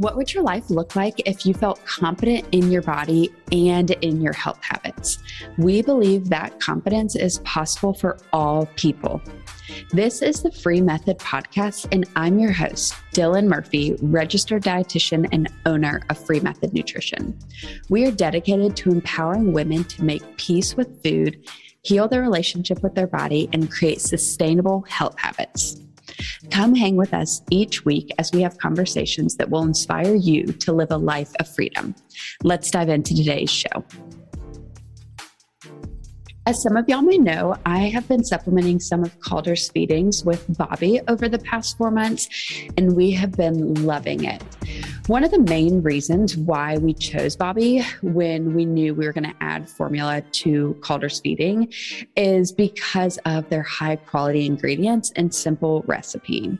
What would your life look like if you felt confident in your body and in your health habits? We believe that confidence is possible for all people. This is the Free Method Podcast, and I'm your host, Dylan Murphy, registered dietitian and owner of Free Method Nutrition. We are dedicated to empowering women to make peace with food, heal their relationship with their body, and create sustainable health habits. Come hang with us each week as we have conversations that will inspire you to live a life of freedom. Let's dive into today's show. As some of y'all may know, I have been supplementing some of Calder's feedings with Bobbie over the past four months, and we have been loving it. One of the main reasons why we chose Bobbie when we knew we were going to add formula to Calder's feeding is because of their high quality ingredients and simple recipe.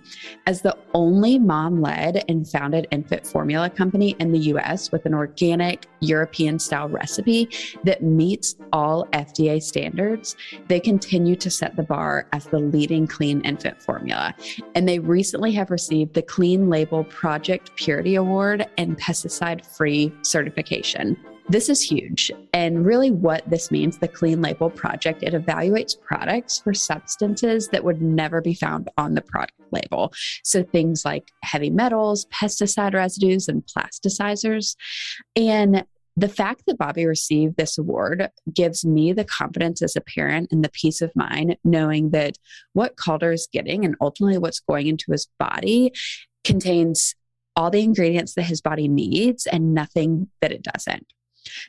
As the only mom led and founded infant formula company in the US with an organic European style recipe that meets all FDA standards, they continue to set the bar as the leading clean infant formula. And they recently have received the Clean Label Project Purity Award and pesticide free certification. This is huge. And really, what this means the Clean Label Project, it evaluates products for substances that would never be found on the product label. So things like heavy metals, pesticide residues, and plasticizers. And the fact that Bobbie received this award gives me the confidence as a parent and the peace of mind knowing that what Calder is getting and ultimately what's going into his body contains all the ingredients that his body needs and nothing that it doesn't.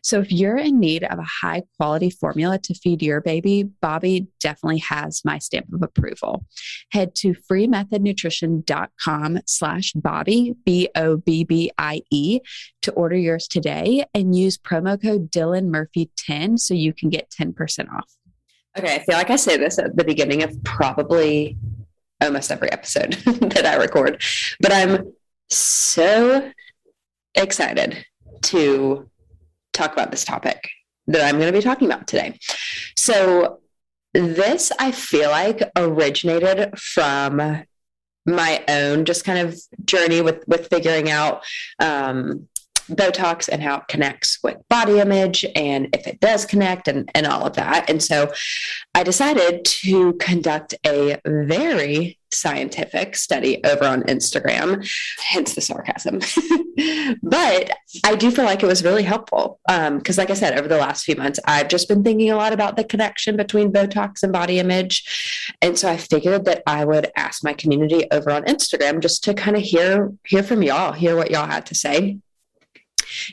So, if you're in need of a high quality formula to feed your baby, Bobbie definitely has my stamp of approval. Head to freemethodnutrition.com slash Bobbie, B O B B I E, to order yours today and use promo code Dylan Murphy 10 so you can get 10% off. Okay, I feel like I say this at the beginning of probably almost every episode that I record, but I'm so excited to talk about this topic that I'm going to be talking about today. So, this I feel like originated from my own just kind of journey with with figuring out um, Botox and how it connects with body image and if it does connect and, and all of that. And so I decided to conduct a very scientific study over on Instagram, hence the sarcasm. but I do feel like it was really helpful because, um, like I said, over the last few months, I've just been thinking a lot about the connection between Botox and body image, and so I figured that I would ask my community over on Instagram just to kind of hear hear from y'all, hear what y'all had to say.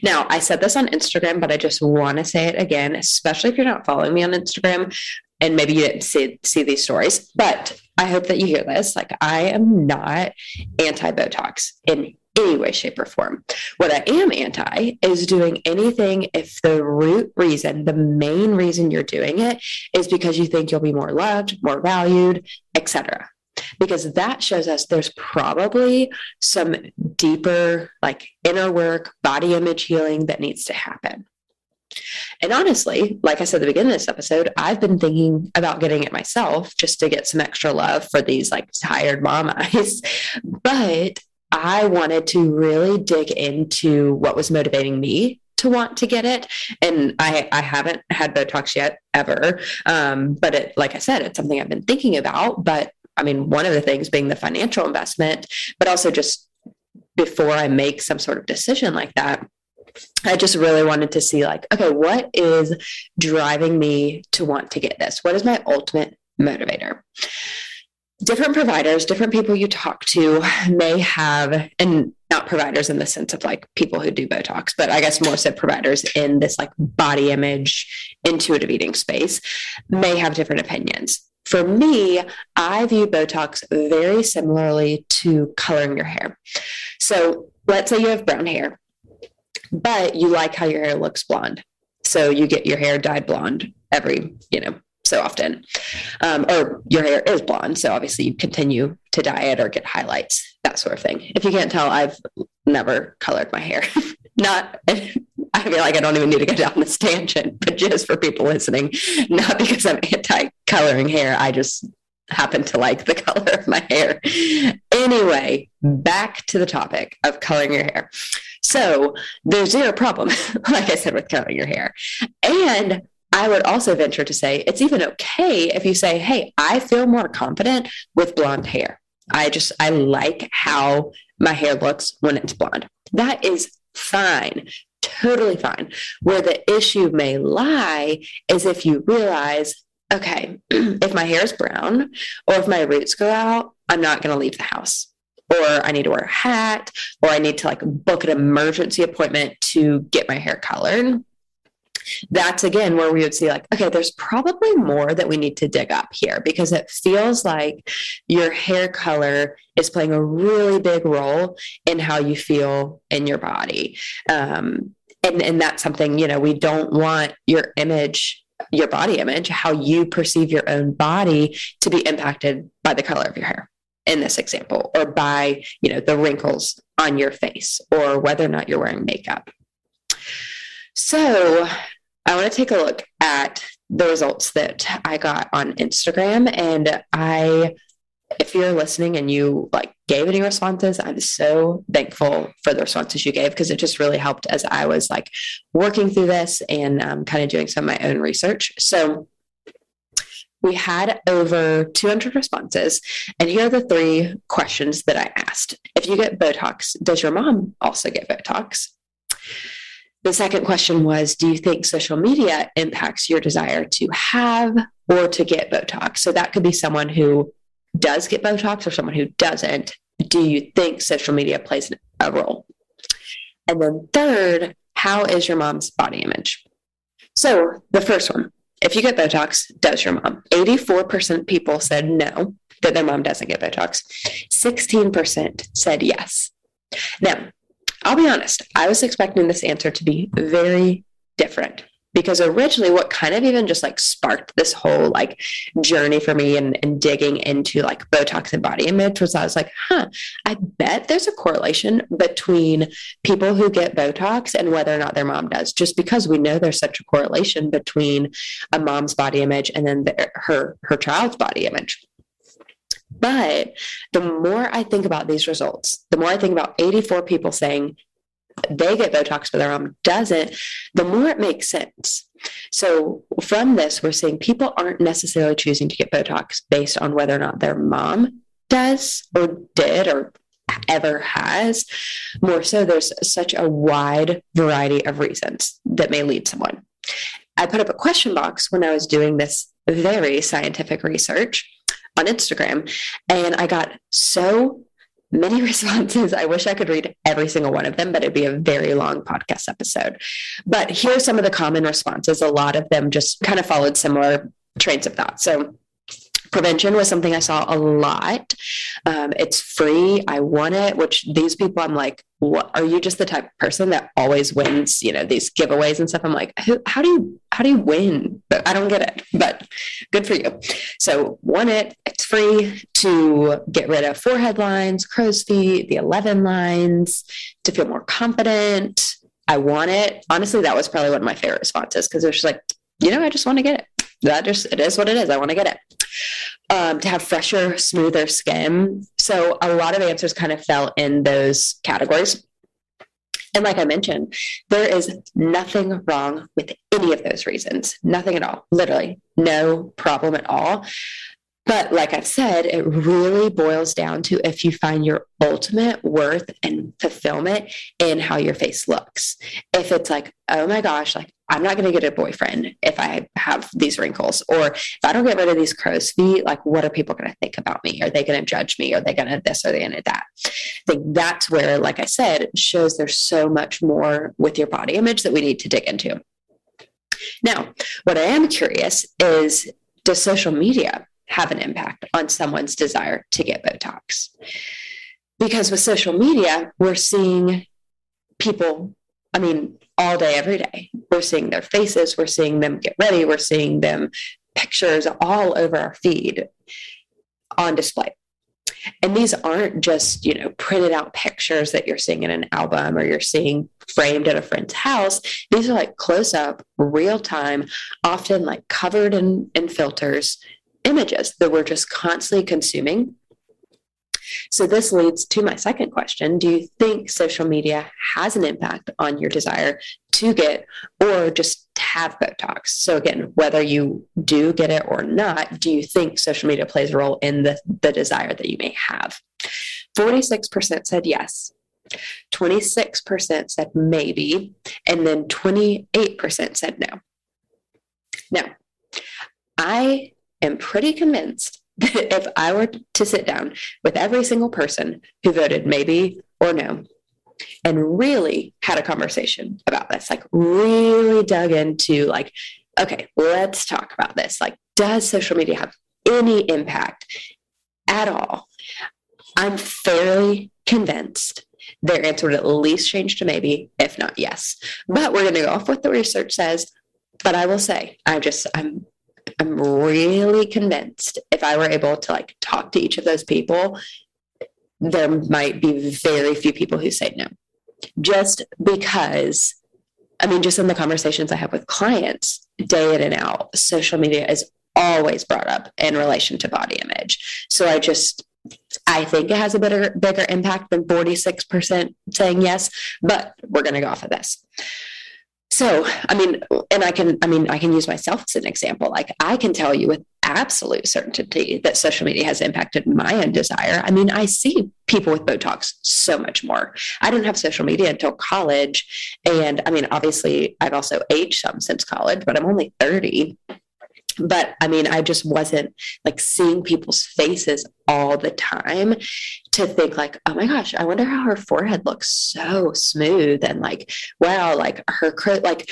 Now, I said this on Instagram, but I just want to say it again, especially if you're not following me on Instagram and maybe you didn't see, see these stories, but I hope that you hear this. Like, I am not anti Botox in any way, shape, or form. What I am anti is doing anything if the root reason, the main reason you're doing it is because you think you'll be more loved, more valued, etc because that shows us there's probably some deeper, like inner work, body image healing that needs to happen. And honestly, like I said at the beginning of this episode, I've been thinking about getting it myself just to get some extra love for these like tired mom eyes. But I wanted to really dig into what was motivating me to want to get it. And I, I haven't had Botox yet ever. Um, but it, like I said, it's something I've been thinking about. But I mean, one of the things being the financial investment, but also just before I make some sort of decision like that, I just really wanted to see, like, okay, what is driving me to want to get this? What is my ultimate motivator? Different providers, different people you talk to may have, and not providers in the sense of like people who do Botox, but I guess more so providers in this like body image, intuitive eating space may have different opinions. For me, I view Botox very similarly to coloring your hair. So let's say you have brown hair, but you like how your hair looks blonde. So you get your hair dyed blonde every, you know, so often. Um, or your hair is blonde. So obviously you continue to dye it or get highlights, that sort of thing. If you can't tell, I've never colored my hair. Not I feel like I don't even need to go down this tangent, but just for people listening, not because I'm anti coloring hair. I just happen to like the color of my hair. Anyway, back to the topic of coloring your hair. So there's zero problem, like I said, with coloring your hair. And I would also venture to say it's even okay if you say, Hey, I feel more confident with blonde hair. I just, I like how my hair looks when it's blonde. That is fine, totally fine. Where the issue may lie is if you realize, okay, if my hair is brown or if my roots go out, I'm not going to leave the house. Or I need to wear a hat, or I need to like book an emergency appointment to get my hair colored. That's again where we would see like okay there's probably more that we need to dig up here because it feels like your hair color is playing a really big role in how you feel in your body. Um, and and that's something you know we don't want your image your body image how you perceive your own body to be impacted by the color of your hair in this example or by you know the wrinkles on your face or whether or not you're wearing makeup so I want to take a look at the results that I got on Instagram. And I, if you're listening and you like gave any responses, I'm so thankful for the responses you gave because it just really helped as I was like working through this and um, kind of doing some of my own research. So we had over 200 responses. And here are the three questions that I asked. If you get Botox, does your mom also get Botox? The second question was Do you think social media impacts your desire to have or to get Botox? So that could be someone who does get Botox or someone who doesn't. Do you think social media plays a role? And then third, how is your mom's body image? So the first one, if you get Botox, does your mom? 84% people said no, that their mom doesn't get Botox. 16% said yes. Now, I'll be honest, I was expecting this answer to be very different because originally what kind of even just like sparked this whole like journey for me and, and digging into like botox and body image was i was like huh i bet there's a correlation between people who get botox and whether or not their mom does just because we know there's such a correlation between a mom's body image and then the, her her child's body image. But the more I think about these results, the more I think about 84 people saying they get Botox, but their mom doesn't, the more it makes sense. So from this, we're seeing people aren't necessarily choosing to get Botox based on whether or not their mom does or did or ever has. More so, there's such a wide variety of reasons that may lead someone. I put up a question box when I was doing this very scientific research on Instagram. And I got so many responses. I wish I could read every single one of them, but it'd be a very long podcast episode. But here are some of the common responses. A lot of them just kind of followed similar trains of thought. So prevention was something I saw a lot. Um, it's free. I want it, which these people, I'm like, what are you just the type of person that always wins, you know, these giveaways and stuff? I'm like, how do you, how do you win? But I don't get it, but good for you. So want it. It's free to get rid of forehead lines, crow's feet, the 11 lines, to feel more confident. I want it. Honestly, that was probably one of my favorite responses because it was just like, you know, I just want to get it. That just, it is what it is. I want to get it um, to have fresher, smoother skin. So a lot of answers kind of fell in those categories. And like I mentioned, there is nothing wrong with any of those reasons. Nothing at all. Literally, no problem at all. But like I've said, it really boils down to if you find your ultimate worth and fulfillment in how your face looks. If it's like, oh my gosh, like I'm not going to get a boyfriend if I have these wrinkles, or if I don't get rid of these crow's feet, like what are people going to think about me? Are they going to judge me? Are they going to this? Are they going to that? I think that's where, like I said, shows there's so much more with your body image that we need to dig into. Now, what I am curious is does social media have an impact on someone's desire to get Botox. Because with social media, we're seeing people, I mean, all day, every day. We're seeing their faces, we're seeing them get ready, we're seeing them pictures all over our feed on display. And these aren't just, you know, printed out pictures that you're seeing in an album or you're seeing framed at a friend's house. These are like close up, real time, often like covered in, in filters images that we're just constantly consuming. So, this leads to my second question Do you think social media has an impact on your desire to get or just have Botox? So, again, whether you do get it or not, do you think social media plays a role in the, the desire that you may have? 46% said yes. 26% said maybe, and then 28% said no. Now, I am pretty convinced if I were to sit down with every single person who voted maybe or no, and really had a conversation about this, like really dug into, like, okay, let's talk about this. Like, does social media have any impact at all? I'm fairly convinced their answer would at least change to maybe, if not yes. But we're going to go off what the research says. But I will say, I just, I'm, I'm really convinced if I were able to like talk to each of those people, there might be very few people who say no. Just because, I mean, just in the conversations I have with clients day in and out, social media is always brought up in relation to body image. So I just, I think it has a better, bigger impact than 46% saying yes, but we're going to go off of this. So, I mean, and I can, I mean, I can use myself as an example. Like, I can tell you with absolute certainty that social media has impacted my own desire. I mean, I see people with Botox so much more. I didn't have social media until college. And I mean, obviously, I've also aged some since college, but I'm only 30 but I mean, I just wasn't like seeing people's faces all the time to think like, oh my gosh, I wonder how her forehead looks so smooth and like, wow, like her like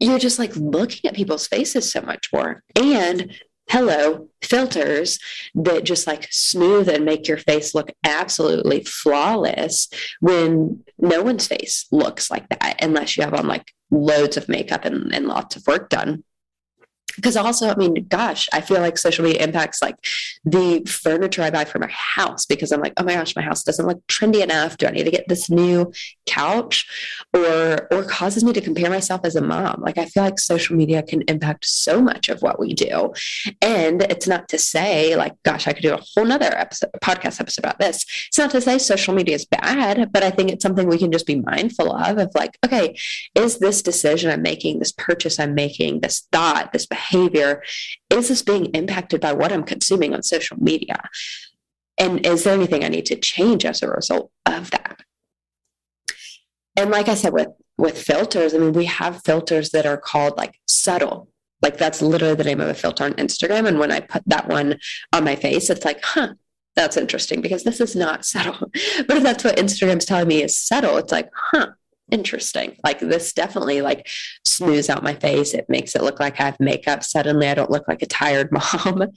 you're just like looking at people's faces so much more. And hello, filters that just like smooth and make your face look absolutely flawless when no one's face looks like that unless you have on like loads of makeup and, and lots of work done because also i mean gosh i feel like social media impacts like the furniture i buy for my house because i'm like oh my gosh my house doesn't look trendy enough. Do i need to get this new couch? Or or causes me to compare myself as a mom. Like i feel like social media can impact so much of what we do. And it's not to say like gosh i could do a whole nother episode podcast episode about this. It's not to say social media is bad but i think it's something we can just be mindful of of like okay is this decision i'm making this purchase i'm making this thought this behavior behavior is this being impacted by what I'm consuming on social media? And is there anything I need to change as a result of that? And like I said, with with filters, I mean, we have filters that are called like subtle. Like that's literally the name of a filter on Instagram. And when I put that one on my face, it's like, huh, that's interesting because this is not subtle. But if that's what Instagram's telling me is subtle, it's like, huh, interesting. Like this definitely like smooths out my face. It makes it look like I have makeup. Suddenly I don't look like a tired mom.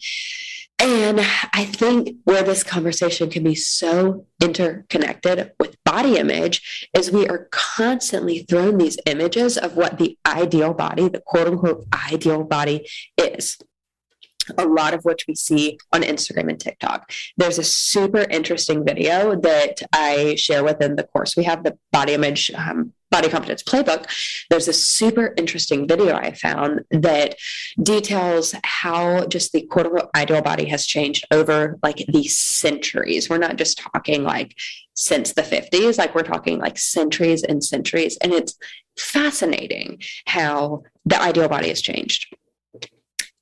And I think where this conversation can be so interconnected with body image is we are constantly thrown these images of what the ideal body, the quote unquote ideal body is a lot of which we see on Instagram and TikTok. There's a super interesting video that I share within the course. We have the body image um, body confidence playbook. There's a super interesting video I found that details how just the unquote ideal body has changed over like the centuries. We're not just talking like since the 50s, like we're talking like centuries and centuries. And it's fascinating how the ideal body has changed.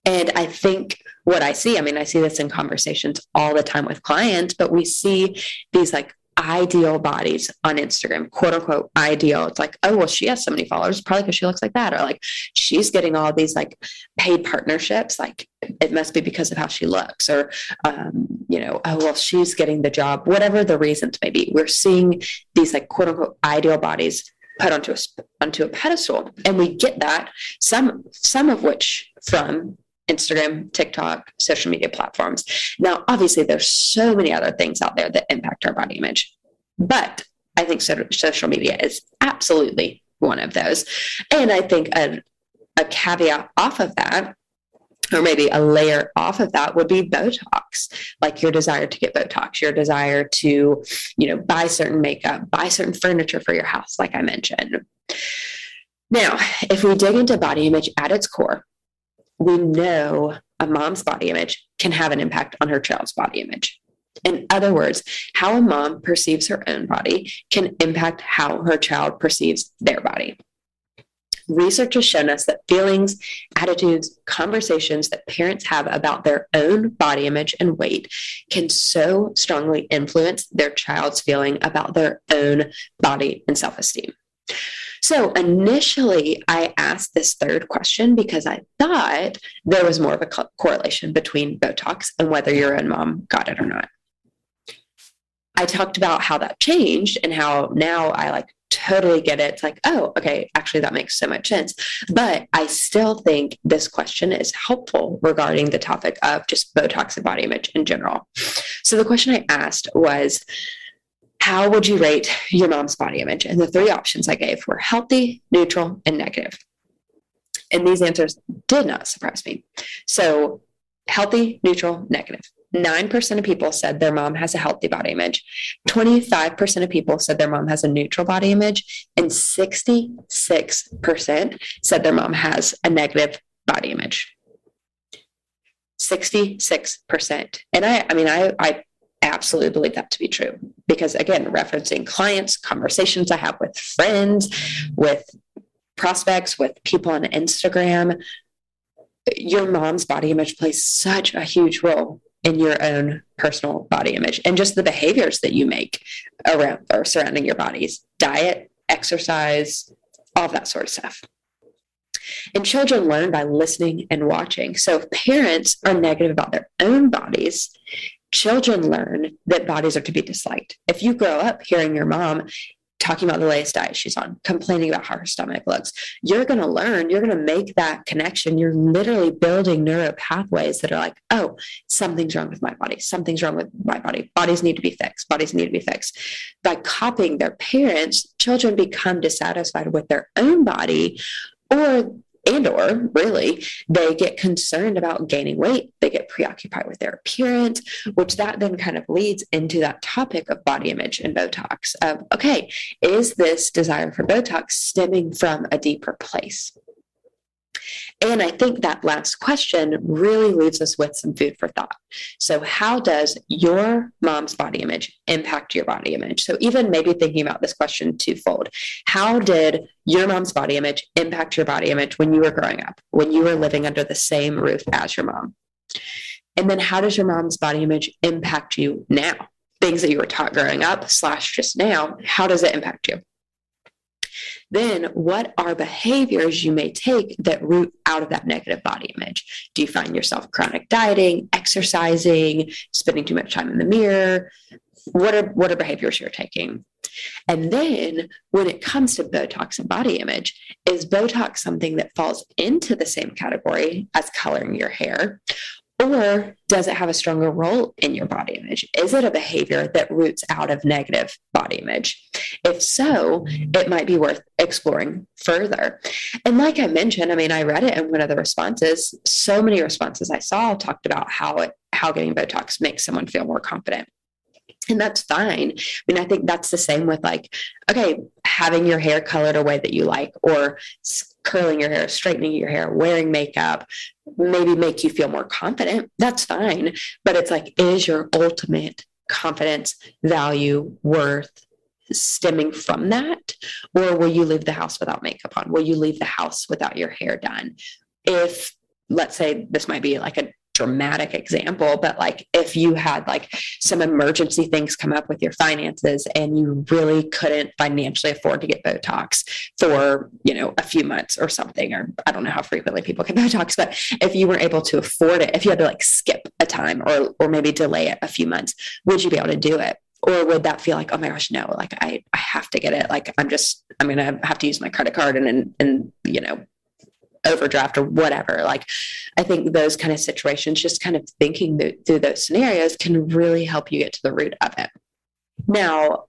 And I think what I see, I mean, I see this in conversations all the time with clients, but we see these like ideal bodies on Instagram, quote unquote ideal. It's like, oh, well, she has so many followers, probably because she looks like that. Or like she's getting all these like paid partnerships. Like it must be because of how she looks. Or, um, you know, oh, well, she's getting the job, whatever the reasons may be. We're seeing these like quote unquote ideal bodies put onto a, onto a pedestal. And we get that, some, some of which from Instagram, TikTok, social media platforms. Now, obviously, there's so many other things out there that impact our body image, but I think social media is absolutely one of those. And I think a, a caveat off of that or maybe a layer off of that would be botox like your desire to get botox your desire to you know buy certain makeup buy certain furniture for your house like i mentioned now if we dig into body image at its core we know a mom's body image can have an impact on her child's body image. In other words, how a mom perceives her own body can impact how her child perceives their body. Research has shown us that feelings, attitudes, conversations that parents have about their own body image and weight can so strongly influence their child's feeling about their own body and self esteem. So initially, I asked this third question because I thought there was more of a co- correlation between Botox and whether your own mom got it or not. I talked about how that changed and how now I like totally get it. It's like, oh, okay, actually, that makes so much sense. But I still think this question is helpful regarding the topic of just Botox and body image in general. So the question I asked was, how would you rate your mom's body image? And the three options I gave were healthy, neutral, and negative. And these answers did not surprise me. So, healthy, neutral, negative. 9% of people said their mom has a healthy body image. 25% of people said their mom has a neutral body image. And 66% said their mom has a negative body image. 66%. And I, I mean, I, I absolutely believe that to be true. Because, again, referencing clients, conversations I have with friends, with prospects, with people on Instagram, your mom's body image plays such a huge role in your own personal body image and just the behaviors that you make around or surrounding your bodies diet exercise all that sort of stuff. And children learn by listening and watching. So if parents are negative about their own bodies children learn that bodies are to be disliked if you grow up hearing your mom talking about the latest diet she's on, complaining about how her stomach looks. You're going to learn, you're going to make that connection. You're literally building neuro pathways that are like, oh, something's wrong with my body. Something's wrong with my body. Bodies need to be fixed. Bodies need to be fixed. By copying their parents, children become dissatisfied with their own body or and or really they get concerned about gaining weight they get preoccupied with their appearance which that then kind of leads into that topic of body image and botox of okay is this desire for botox stemming from a deeper place and I think that last question really leaves us with some food for thought. So, how does your mom's body image impact your body image? So, even maybe thinking about this question twofold how did your mom's body image impact your body image when you were growing up, when you were living under the same roof as your mom? And then, how does your mom's body image impact you now? Things that you were taught growing up, slash just now, how does it impact you? Then what are behaviors you may take that root out of that negative body image? Do you find yourself chronic dieting, exercising, spending too much time in the mirror? What are what are behaviors you're taking? And then when it comes to Botox and body image, is Botox something that falls into the same category as coloring your hair? Or does it have a stronger role in your body image? Is it a behavior that roots out of negative body image? If so, it might be worth exploring further. And like I mentioned, I mean, I read it in one of the responses. So many responses I saw talked about how it, how getting Botox makes someone feel more confident. And that's fine. I mean, I think that's the same with like, okay, having your hair colored a way that you like, or curling your hair, straightening your hair, wearing makeup, maybe make you feel more confident. That's fine. But it's like, is your ultimate confidence, value, worth stemming from that? Or will you leave the house without makeup on? Will you leave the house without your hair done? If let's say this might be like a dramatic example, but like if you had like some emergency things come up with your finances and you really couldn't financially afford to get Botox for, you know, a few months or something, or I don't know how frequently people get Botox, but if you were able to afford it, if you had to like skip a time or or maybe delay it a few months, would you be able to do it? Or would that feel like, oh my gosh, no, like I, I have to get it. Like I'm just, I'm gonna have to use my credit card and and, and you know, overdraft or whatever. Like, I think those kind of situations, just kind of thinking through those scenarios can really help you get to the root of it. Now,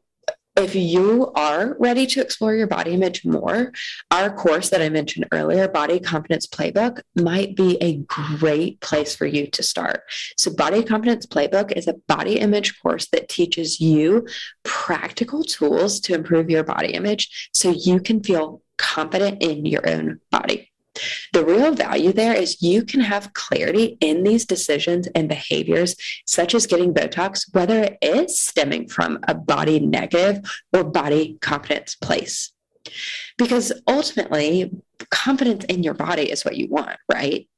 if you are ready to explore your body image more, our course that I mentioned earlier, Body Confidence Playbook, might be a great place for you to start. So, Body Confidence Playbook is a body image course that teaches you practical tools to improve your body image so you can feel confident in your own body. The real value there is you can have clarity in these decisions and behaviors, such as getting Botox, whether it is stemming from a body negative or body confidence place. Because ultimately, confidence in your body is what you want, right?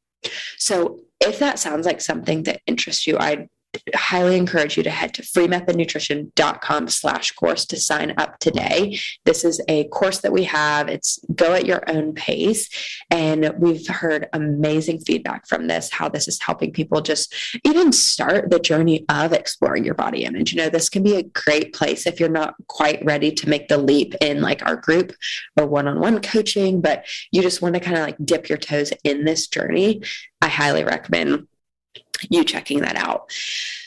So if that sounds like something that interests you, I'd highly encourage you to head to freemethodnutrition.com slash course to sign up today. This is a course that we have. It's go at your own pace. And we've heard amazing feedback from this, how this is helping people just even start the journey of exploring your body image. You know, this can be a great place if you're not quite ready to make the leap in like our group or one-on-one coaching, but you just want to kind of like dip your toes in this journey. I highly recommend you checking that out.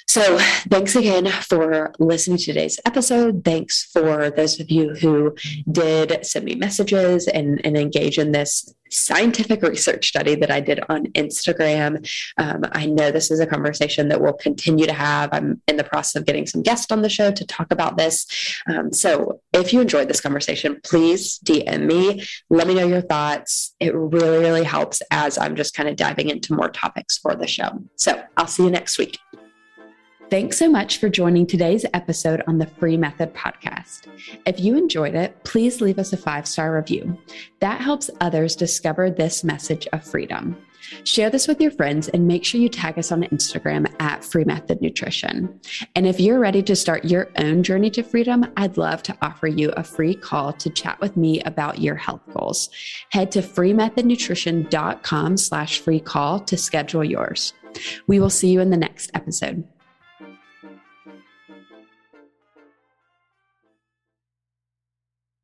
So, thanks again for listening to today's episode. Thanks for those of you who did send me messages and, and engage in this scientific research study that I did on Instagram. Um, I know this is a conversation that we'll continue to have. I'm in the process of getting some guests on the show to talk about this. Um, so, if you enjoyed this conversation, please DM me. Let me know your thoughts. It really, really helps as I'm just kind of diving into more topics for the show. So, I'll see you next week. Thanks so much for joining today's episode on the Free Method podcast. If you enjoyed it, please leave us a five star review. That helps others discover this message of freedom. Share this with your friends and make sure you tag us on Instagram at Free Method Nutrition. And if you're ready to start your own journey to freedom, I'd love to offer you a free call to chat with me about your health goals. Head to freemethodnutrition.com slash free call to schedule yours. We will see you in the next episode.